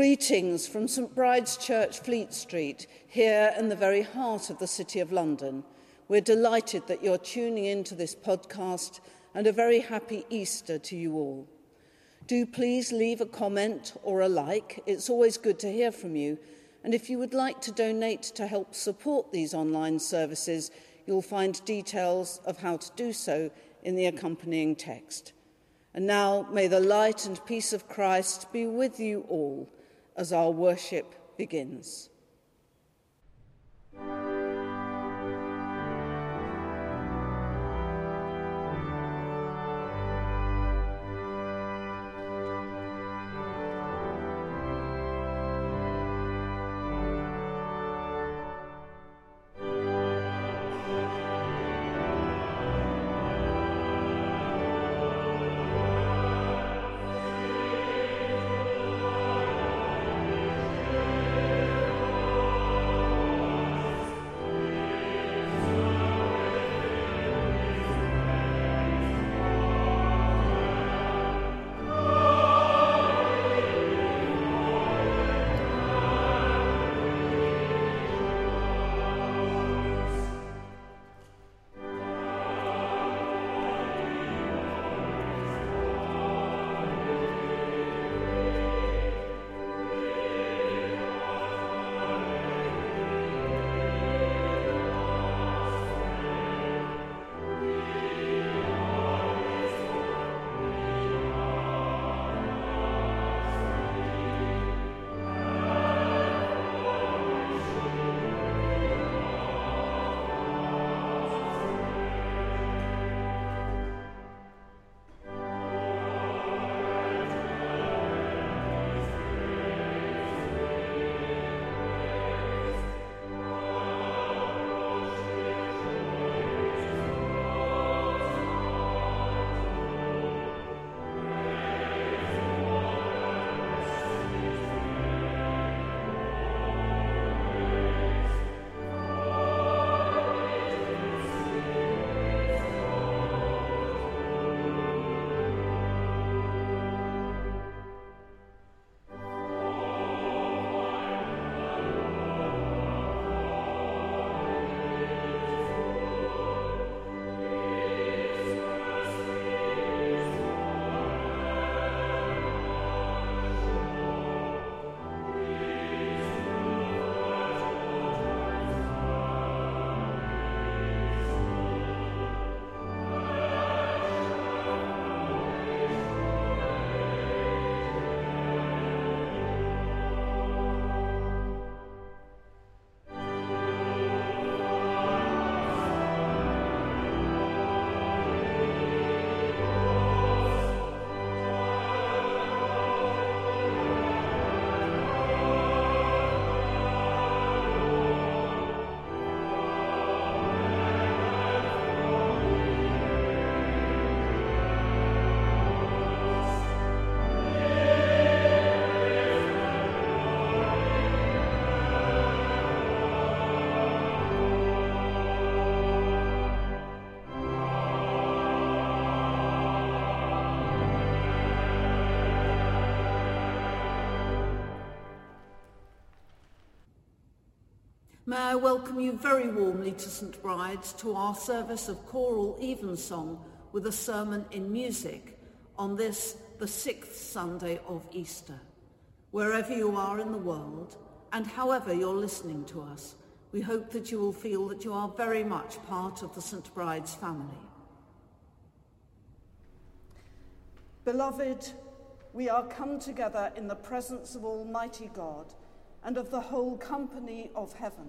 Greetings from St Bride's Church, Fleet Street, here in the very heart of the City of London. We're delighted that you're tuning into this podcast and a very happy Easter to you all. Do please leave a comment or a like. It's always good to hear from you. And if you would like to donate to help support these online services, you'll find details of how to do so in the accompanying text. And now may the light and peace of Christ be with you all as our worship begins. May I welcome you very warmly to St Bride's to our service of choral evensong with a sermon in music on this, the sixth Sunday of Easter. Wherever you are in the world and however you're listening to us, we hope that you will feel that you are very much part of the St Bride's family. Beloved, we are come together in the presence of Almighty God and of the whole company of heaven,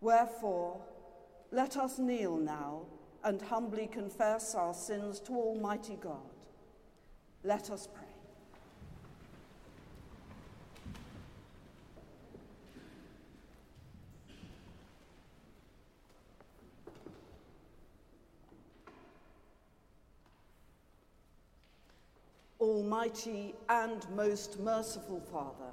Wherefore, let us kneel now and humbly confess our sins to Almighty God. Let us pray. Almighty and most merciful Father,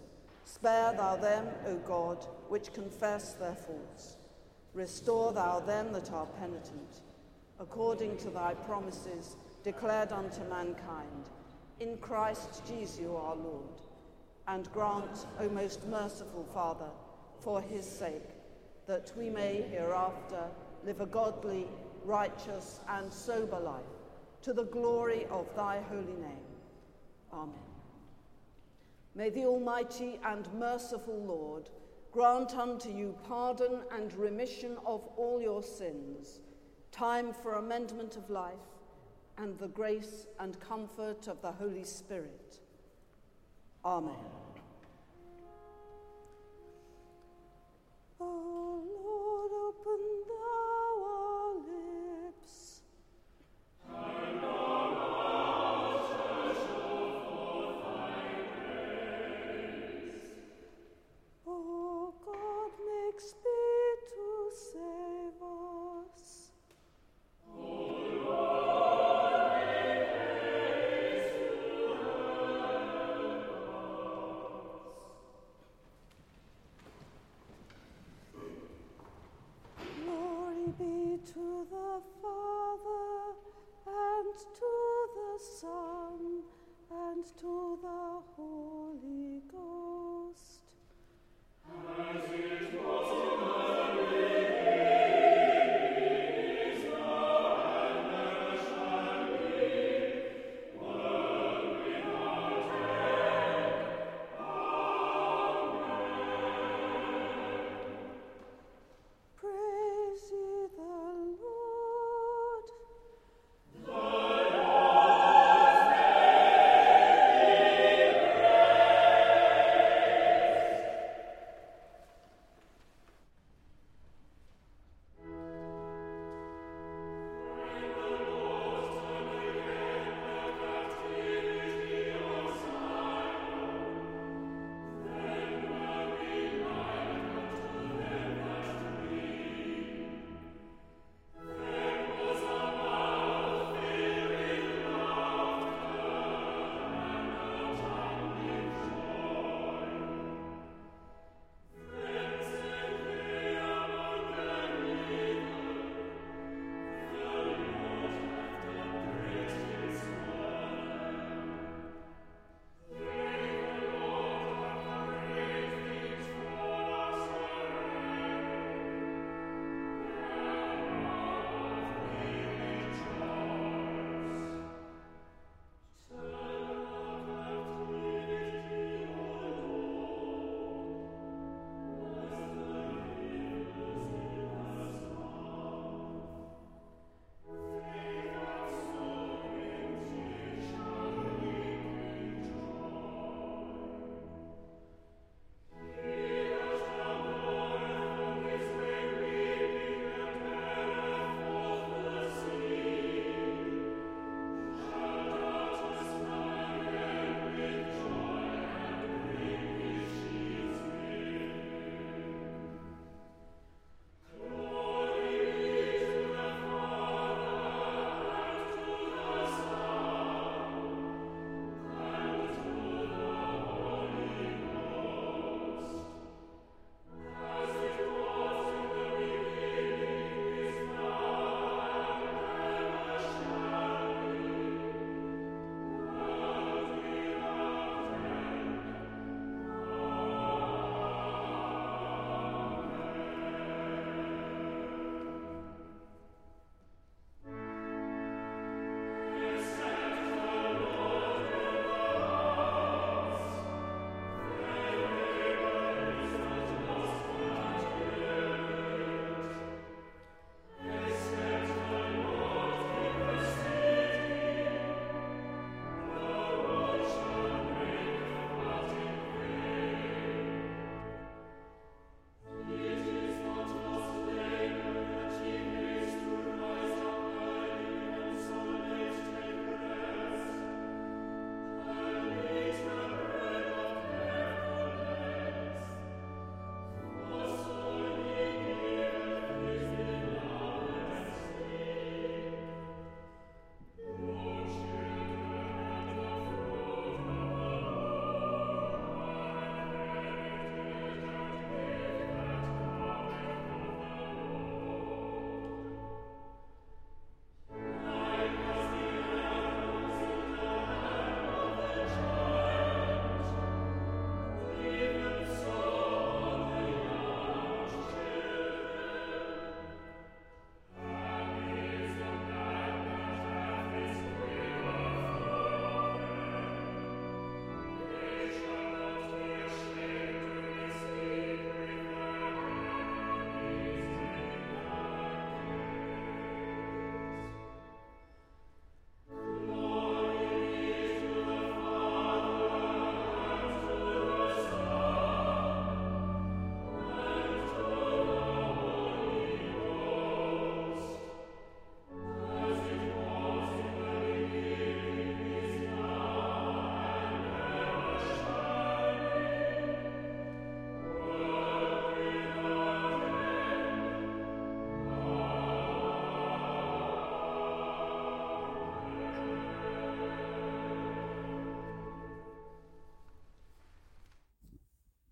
Spare thou them, O God, which confess their faults. Restore thou them that are penitent, according to thy promises declared unto mankind, in Christ Jesus our Lord. And grant, O most merciful Father, for his sake, that we may hereafter live a godly, righteous, and sober life, to the glory of thy holy name. Amen. May the Almighty and merciful Lord grant unto you pardon and remission of all your sins, time for amendment of life, and the grace and comfort of the Holy Spirit. Amen. O Lord, open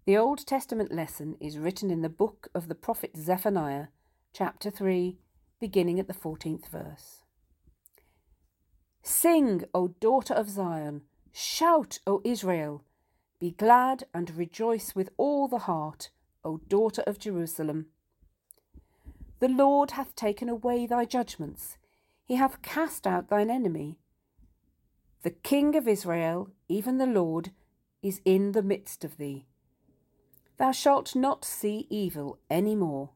The Old Testament lesson is written in the book of the prophet Zephaniah, chapter 3, beginning at the 14th verse. Sing, O daughter of Zion, shout, O Israel, be glad and rejoice with all the heart, O daughter of Jerusalem. The Lord hath taken away thy judgments, he hath cast out thine enemy. The King of Israel, even the Lord, is in the midst of thee. Thou shalt not see evil any more.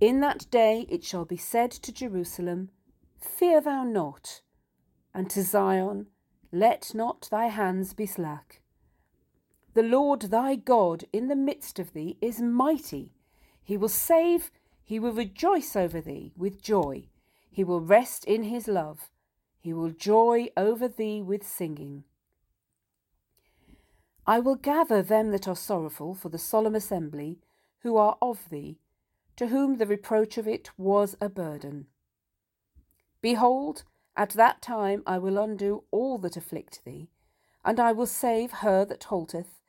In that day it shall be said to Jerusalem, Fear thou not, and to Zion, Let not thy hands be slack. The Lord thy God in the midst of thee is mighty. He will save, he will rejoice over thee with joy. He will rest in his love. He will joy over thee with singing. I will gather them that are sorrowful for the solemn assembly, who are of thee, to whom the reproach of it was a burden. Behold, at that time I will undo all that afflict thee, and I will save her that halteth,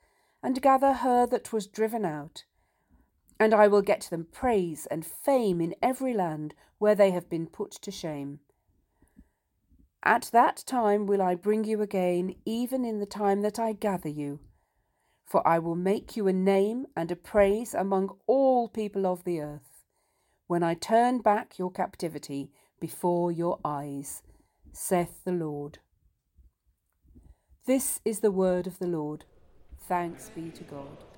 and gather her that was driven out. And I will get them praise and fame in every land where they have been put to shame. At that time will I bring you again, even in the time that I gather you. For I will make you a name and a praise among all people of the earth, when I turn back your captivity before your eyes, saith the Lord. This is the word of the Lord. Thanks be to God.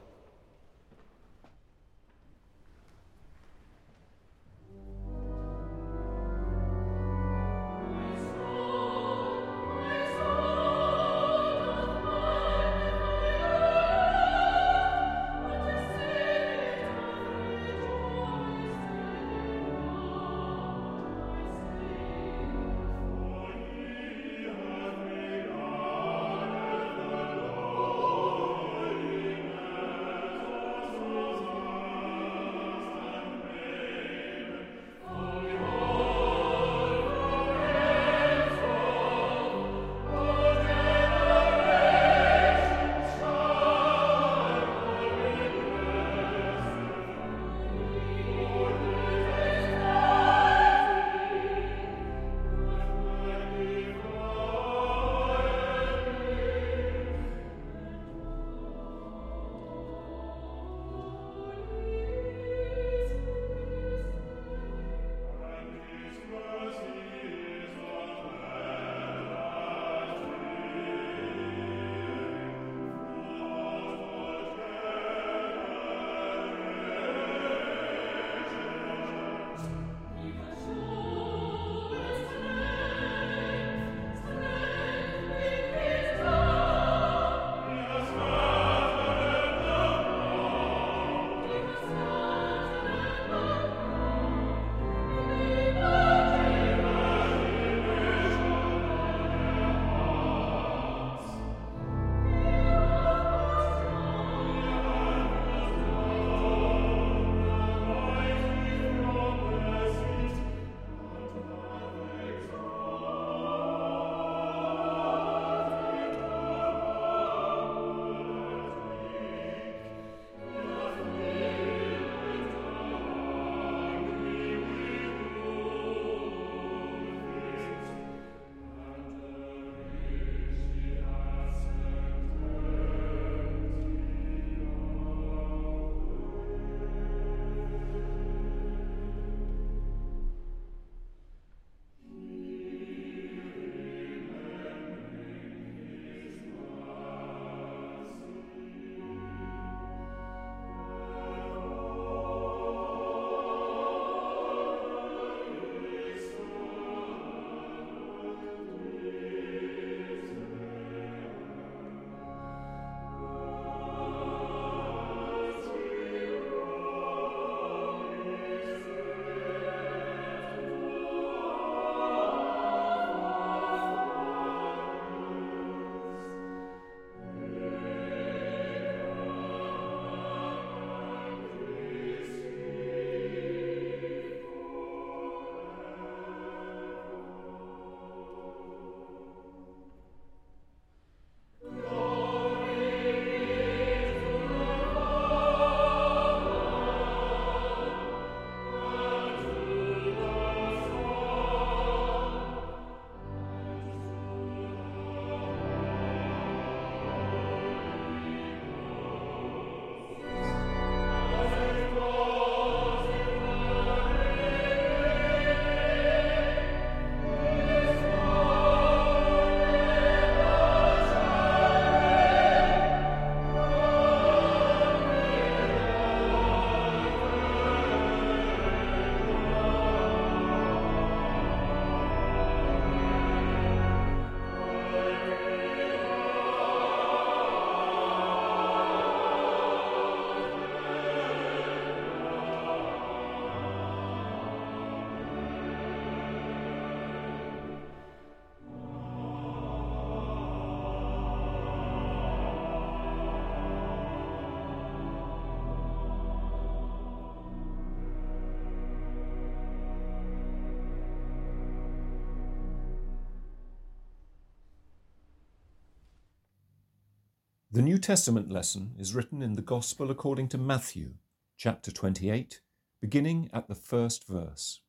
The New Testament lesson is written in the Gospel according to Matthew, chapter 28, beginning at the first verse.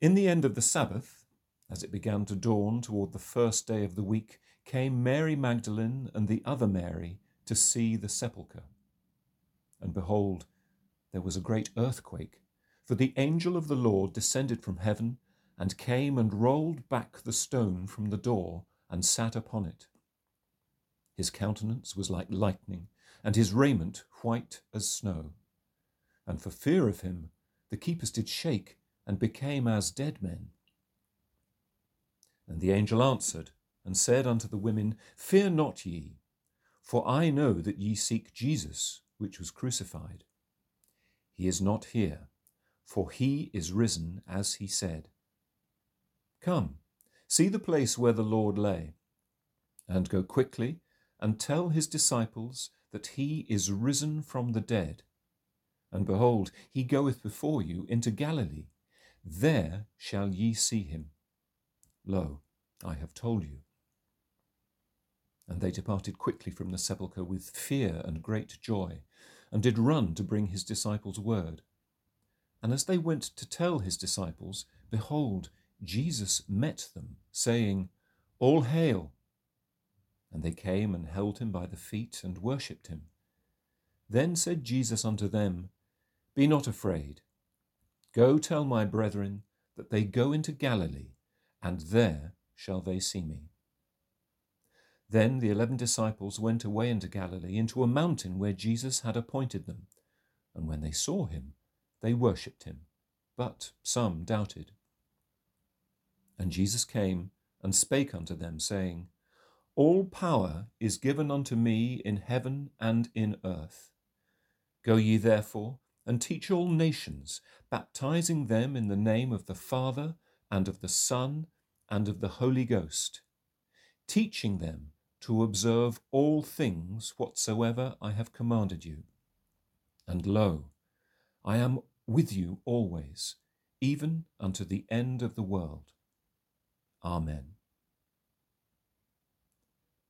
In the end of the Sabbath, as it began to dawn toward the first day of the week, came Mary Magdalene and the other Mary to see the sepulchre. And behold, there was a great earthquake, for the angel of the Lord descended from heaven and came and rolled back the stone from the door and sat upon it. His countenance was like lightning, and his raiment white as snow. And for fear of him, the keepers did shake and became as dead men. And the angel answered and said unto the women, Fear not ye, for I know that ye seek Jesus, which was crucified. He is not here, for he is risen as he said. Come, see the place where the Lord lay, and go quickly and tell his disciples that he is risen from the dead. And behold, he goeth before you into Galilee. There shall ye see him. Lo, I have told you. And they departed quickly from the sepulchre with fear and great joy, and did run to bring his disciples word. And as they went to tell his disciples, behold, Jesus met them, saying, All hail! And they came and held him by the feet and worshipped him. Then said Jesus unto them, Be not afraid. Go tell my brethren that they go into Galilee, and there shall they see me. Then the eleven disciples went away into Galilee, into a mountain where Jesus had appointed them. And when they saw him, they worshipped him, but some doubted. And Jesus came and spake unto them, saying, all power is given unto me in heaven and in earth. Go ye therefore and teach all nations, baptizing them in the name of the Father and of the Son and of the Holy Ghost, teaching them to observe all things whatsoever I have commanded you. And lo, I am with you always, even unto the end of the world. Amen.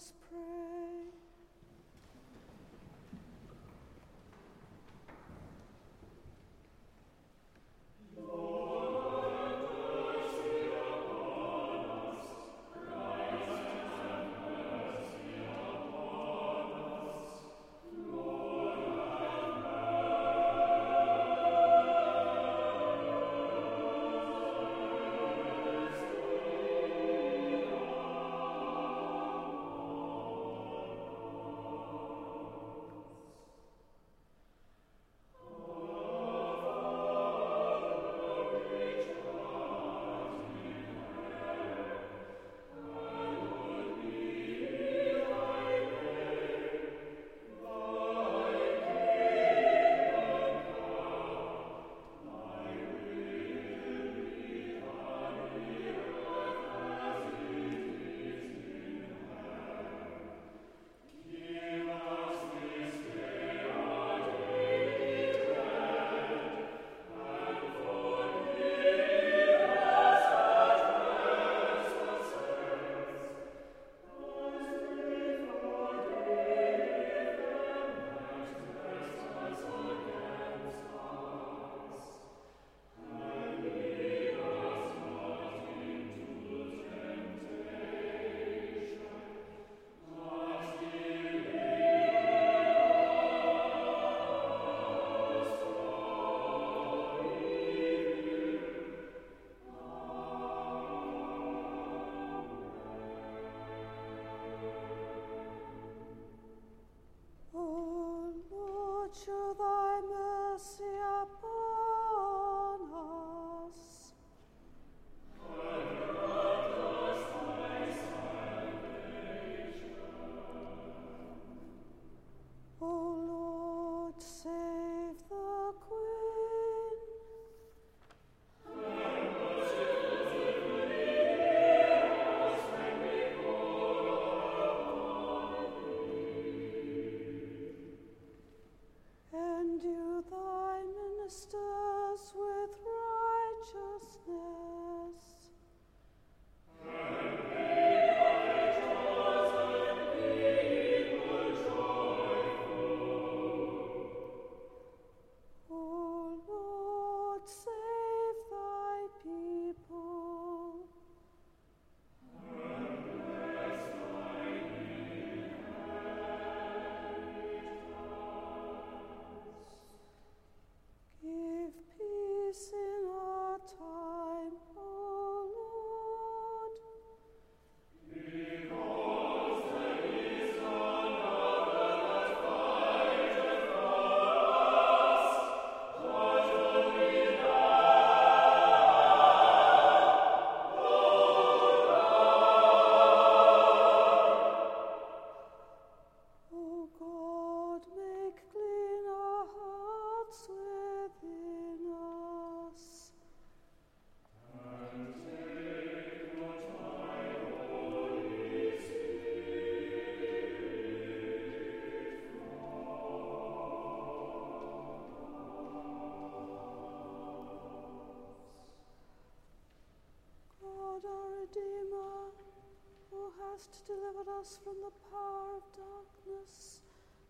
Let us from the power of darkness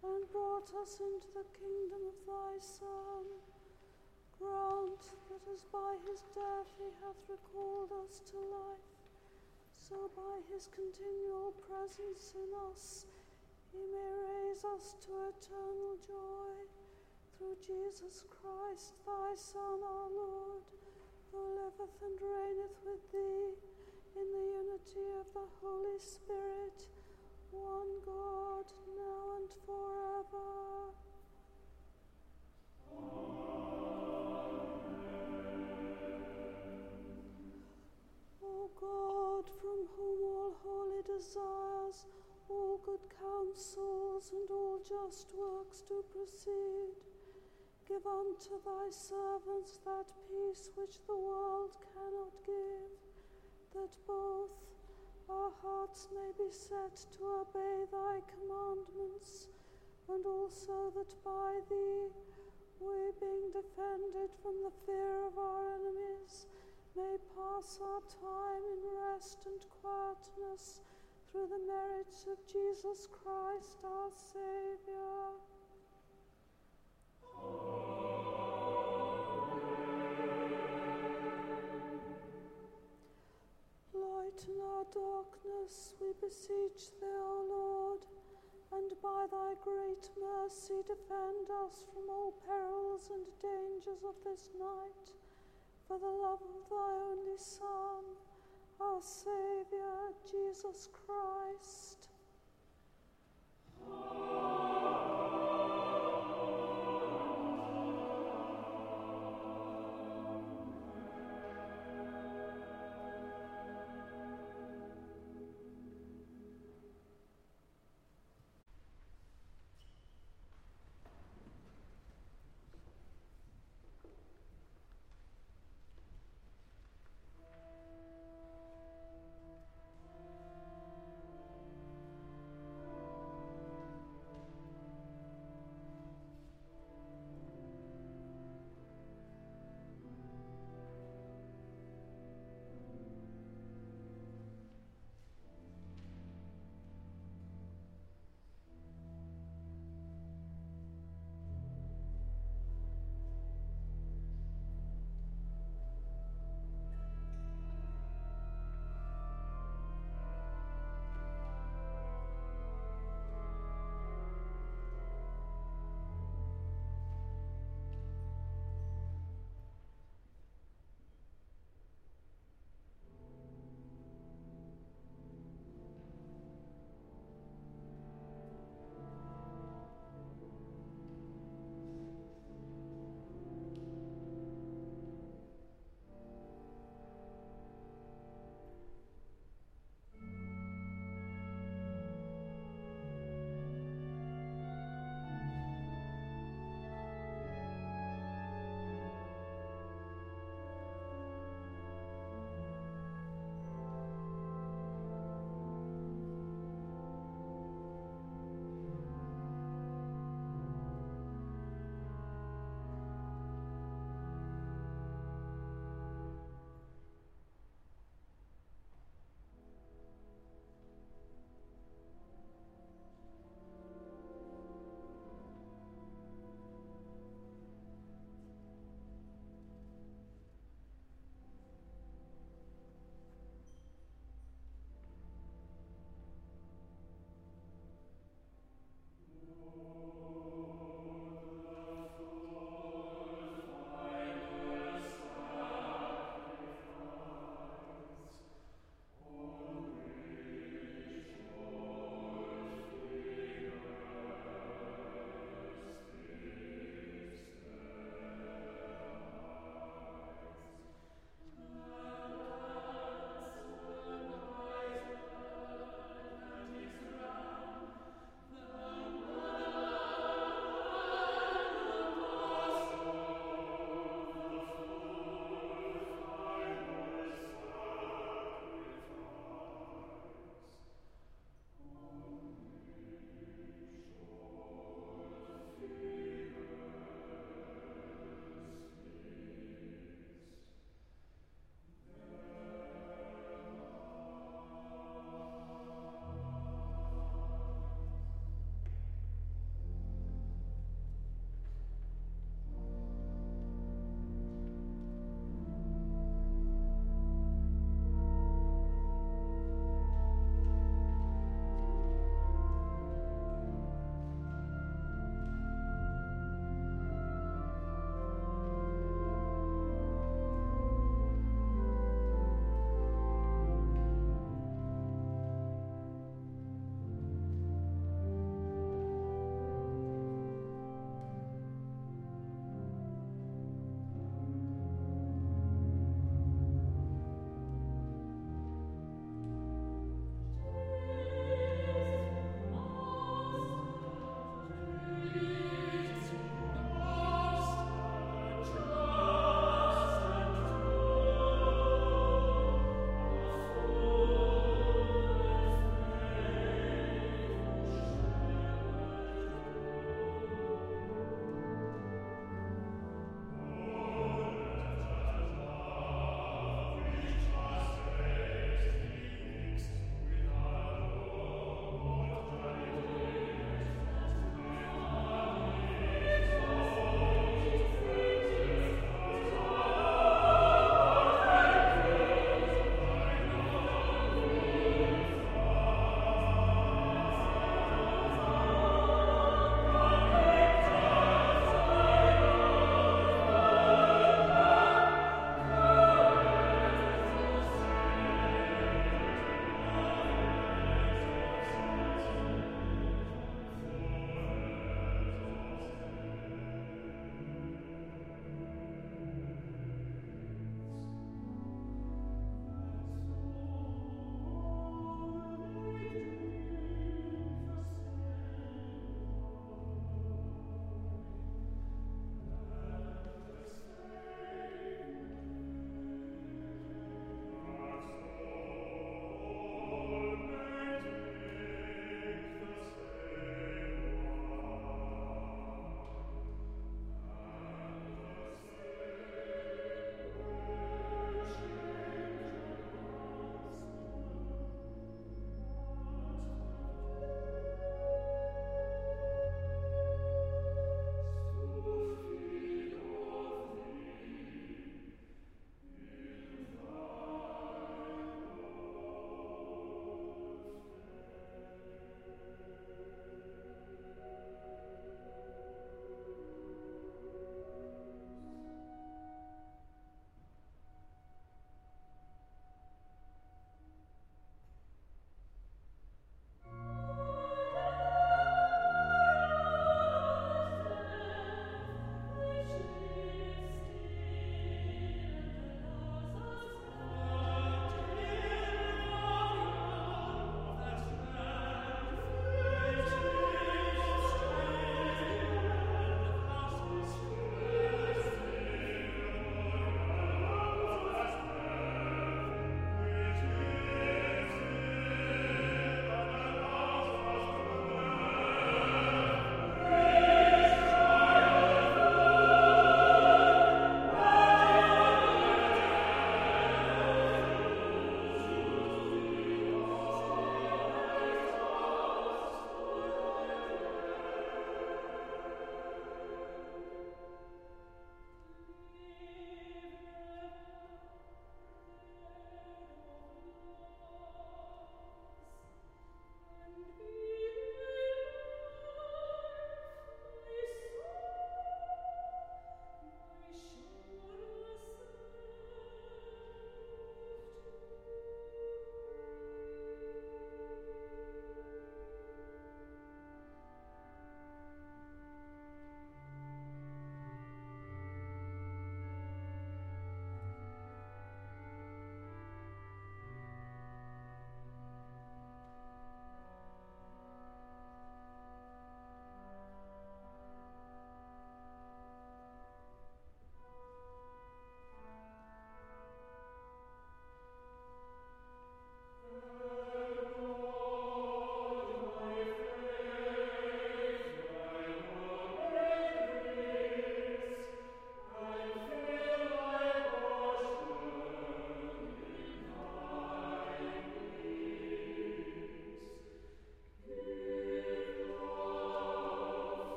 and brought us into the kingdom of thy Son. Grant that as by his death he hath recalled us to life, so by his continual presence in us he may raise us to eternal joy. Through Jesus Christ, thy Son, our Lord, who liveth and reigneth with thee in the unity of the Holy Spirit, one God, now and forever. Amen. O God, from whom all holy desires, all good counsels, and all just works do proceed, give unto thy servants that peace which the world cannot give, that both our hearts may be set to obey thy commandments, and also that by thee we, being defended from the fear of our enemies, may pass our time in rest and quietness through the merits of Jesus Christ our Saviour. Lighten mercy defend us from all perils and dangers of this night, for the love of thy only Son, our Saviour, Jesus Christ.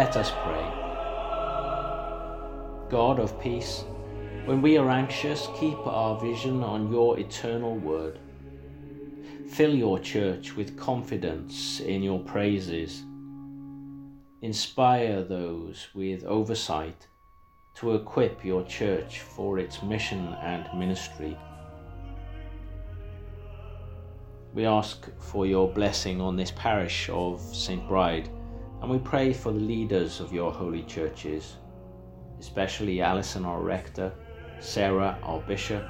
Let us pray. God of peace, when we are anxious, keep our vision on your eternal word. Fill your church with confidence in your praises. Inspire those with oversight to equip your church for its mission and ministry. We ask for your blessing on this parish of St. Bride, and we pray for the leaders of your holy churches, especially Alison, our rector, Sarah, our bishop.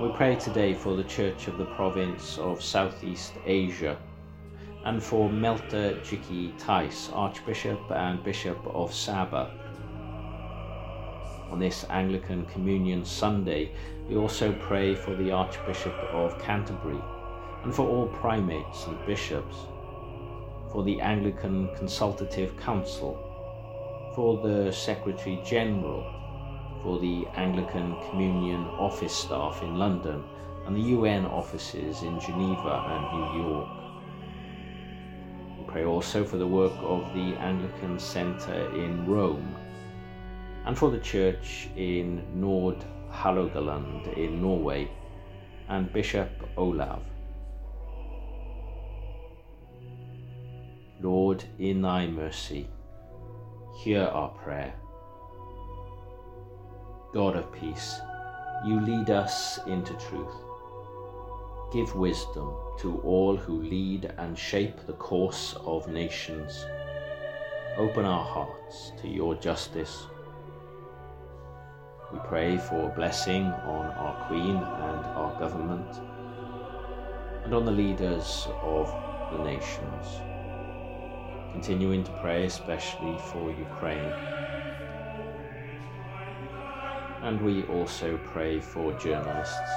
We pray today for the Church of the province of Southeast Asia and for Melter Jiki Tais, Archbishop and Bishop of Sabah. On this Anglican Communion Sunday, we also pray for the Archbishop of Canterbury and for all primates and bishops, for the Anglican Consultative Council, for the Secretary General, for the Anglican Communion office staff in London and the UN offices in Geneva and New York. We pray also for the work of the Anglican Centre in Rome and for the church in Nord Hålogaland in Norway and Bishop Olav. Lord, in thy mercy, hear our prayer. God of peace, you lead us into truth. Give wisdom to all who lead and shape the course of nations. Open our hearts to your justice. We pray for blessing on our Queen and our government, and on the leaders of the nations continuing to pray especially for Ukraine. And we also pray for journalists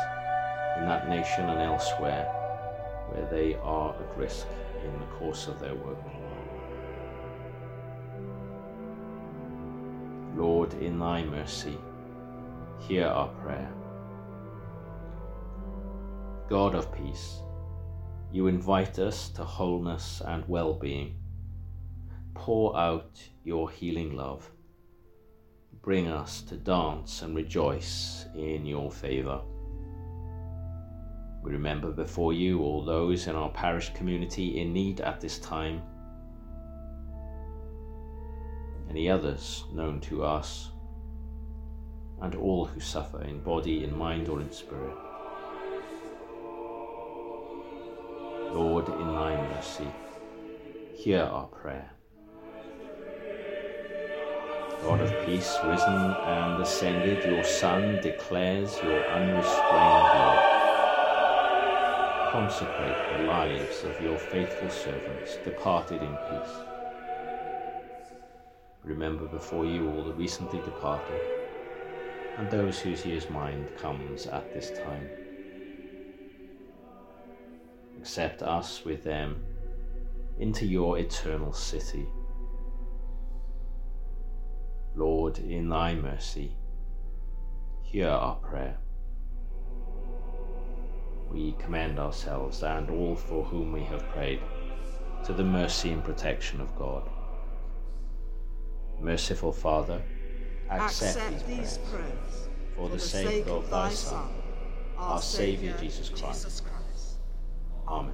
in that nation and elsewhere where they are at risk in the course of their work. Lord, in thy mercy, hear our prayer. God of peace, you invite us to wholeness and well being pour out your healing love. Bring us to dance and rejoice in your favour. We remember before you all those in our parish community in need at this time, any others known to us, and all who suffer in body, in mind, or in spirit. Lord, in thy mercy, hear our prayer. God of peace, risen and ascended, your Son declares your unrestrained love. Consecrate the lives of your faithful servants departed in peace. Remember before you all the recently departed and those whose year's mind comes at this time. Accept us with them into your eternal city Lord, in thy mercy, hear our prayer. We commend ourselves and all for whom we have prayed to the mercy and protection of God. Merciful Father, accept, accept these, prayers, prayers for, the, sake, sake of thy Son, our Saviour Jesus Christ. Jesus Christ. Amen.